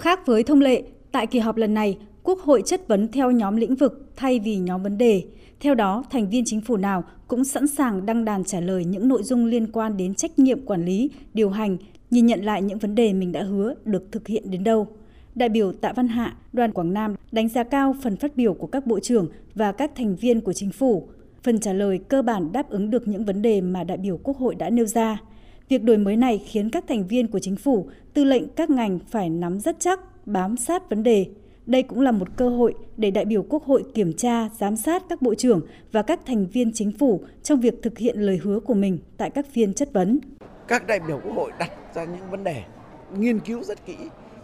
Khác với thông lệ, tại kỳ họp lần này, Quốc hội chất vấn theo nhóm lĩnh vực thay vì nhóm vấn đề. Theo đó, thành viên chính phủ nào cũng sẵn sàng đăng đàn trả lời những nội dung liên quan đến trách nhiệm quản lý, điều hành, nhìn nhận lại những vấn đề mình đã hứa được thực hiện đến đâu. Đại biểu Tạ Văn Hạ, đoàn Quảng Nam đánh giá cao phần phát biểu của các bộ trưởng và các thành viên của chính phủ. Phần trả lời cơ bản đáp ứng được những vấn đề mà đại biểu Quốc hội đã nêu ra. Việc đổi mới này khiến các thành viên của chính phủ, tư lệnh các ngành phải nắm rất chắc, bám sát vấn đề. Đây cũng là một cơ hội để đại biểu Quốc hội kiểm tra, giám sát các bộ trưởng và các thành viên chính phủ trong việc thực hiện lời hứa của mình tại các phiên chất vấn. Các đại biểu Quốc hội đặt ra những vấn đề, nghiên cứu rất kỹ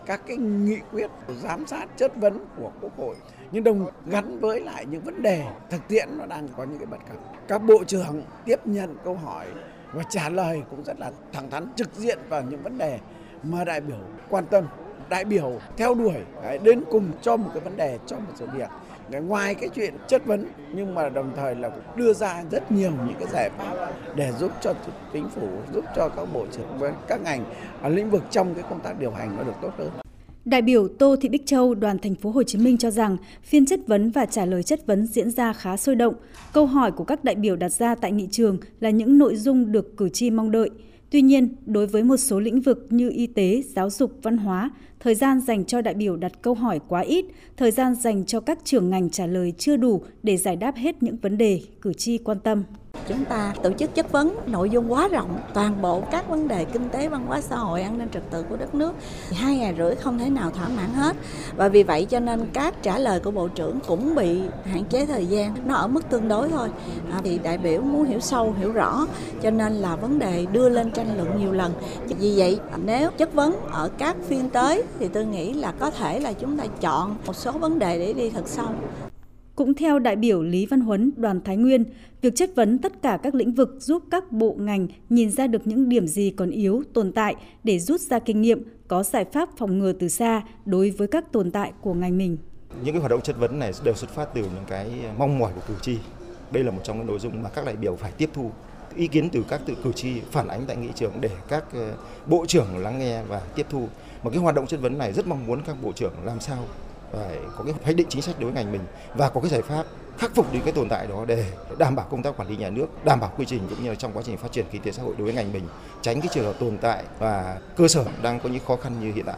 các cái nghị quyết giám sát chất vấn của Quốc hội nhưng đồng gắn với lại những vấn đề thực tiễn nó đang có những cái bất cập. Các bộ trưởng tiếp nhận câu hỏi và trả lời cũng rất là thẳng thắn, trực diện vào những vấn đề mà đại biểu quan tâm, đại biểu theo đuổi đến cùng cho một cái vấn đề, cho một sự việc. Ngoài cái chuyện chất vấn, nhưng mà đồng thời là đưa ra rất nhiều những cái giải pháp để giúp cho chính phủ, giúp cho các bộ trưởng, các ngành ở lĩnh vực trong cái công tác điều hành nó được tốt hơn. Đại biểu Tô Thị Bích Châu, đoàn thành phố Hồ Chí Minh cho rằng phiên chất vấn và trả lời chất vấn diễn ra khá sôi động. Câu hỏi của các đại biểu đặt ra tại nghị trường là những nội dung được cử tri mong đợi. Tuy nhiên, đối với một số lĩnh vực như y tế, giáo dục, văn hóa, thời gian dành cho đại biểu đặt câu hỏi quá ít, thời gian dành cho các trưởng ngành trả lời chưa đủ để giải đáp hết những vấn đề cử tri quan tâm. Chúng ta tổ chức chất vấn nội dung quá rộng, toàn bộ các vấn đề kinh tế, văn hóa xã hội, an ninh trật tự của đất nước. Hai ngày rưỡi không thể nào thỏa mãn hết. Và vì vậy cho nên các trả lời của Bộ trưởng cũng bị hạn chế thời gian, nó ở mức tương đối thôi. À, thì đại biểu muốn hiểu sâu, hiểu rõ, cho nên là vấn đề đưa lên tranh luận nhiều lần. Vì vậy nếu chất vấn ở các phiên tới thì tôi nghĩ là có thể là chúng ta chọn một số vấn đề để đi thật sâu. Cũng theo đại biểu Lý Văn Huấn, đoàn Thái Nguyên, việc chất vấn tất cả các lĩnh vực giúp các bộ ngành nhìn ra được những điểm gì còn yếu, tồn tại để rút ra kinh nghiệm, có giải pháp phòng ngừa từ xa đối với các tồn tại của ngành mình. Những cái hoạt động chất vấn này đều xuất phát từ những cái mong mỏi của cử tri. Đây là một trong những nội dung mà các đại biểu phải tiếp thu ý kiến từ các tự cử tri phản ánh tại nghị trường để các ờ, bộ trưởng lắng nghe và tiếp thu. Mà cái hoạt động chất vấn này rất mong muốn các bộ trưởng làm sao phải có cái hoạch định chính sách đối với ngành mình và có cái giải pháp khắc phục những cái tồn tại đó để đảm bảo công tác quản lý nhà nước, đảm bảo quy trình cũng như là trong quá trình phát triển kinh tế xã hội đối với ngành mình, tránh cái trường hợp tồn tại và cơ sở đang có những khó khăn như hiện tại.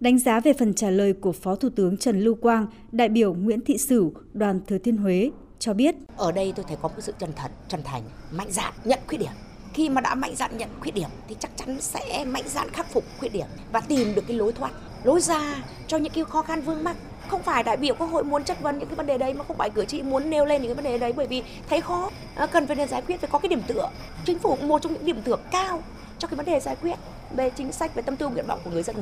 Đánh giá về phần trả lời của Phó Thủ tướng Trần Lưu Quang, đại biểu Nguyễn Thị Sửu, đoàn Thừa Thiên Huế cho biết. Ở đây tôi thấy có một sự chân thật, chân thành, mạnh dạn nhận khuyết điểm. Khi mà đã mạnh dạn nhận khuyết điểm thì chắc chắn sẽ mạnh dạn khắc phục khuyết điểm và tìm được cái lối thoát, lối ra cho những cái khó khăn vương mắc. Không phải đại biểu quốc hội muốn chất vấn những cái vấn đề đấy mà không phải cử tri muốn nêu lên những cái vấn đề đấy bởi vì thấy khó. À, cần phải giải quyết phải có cái điểm tựa. Chính phủ một trong những điểm tựa cao cho cái vấn đề giải quyết về chính sách về tâm tư nguyện vọng của người dân.